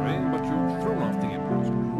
rain, but you've thrown off the impost.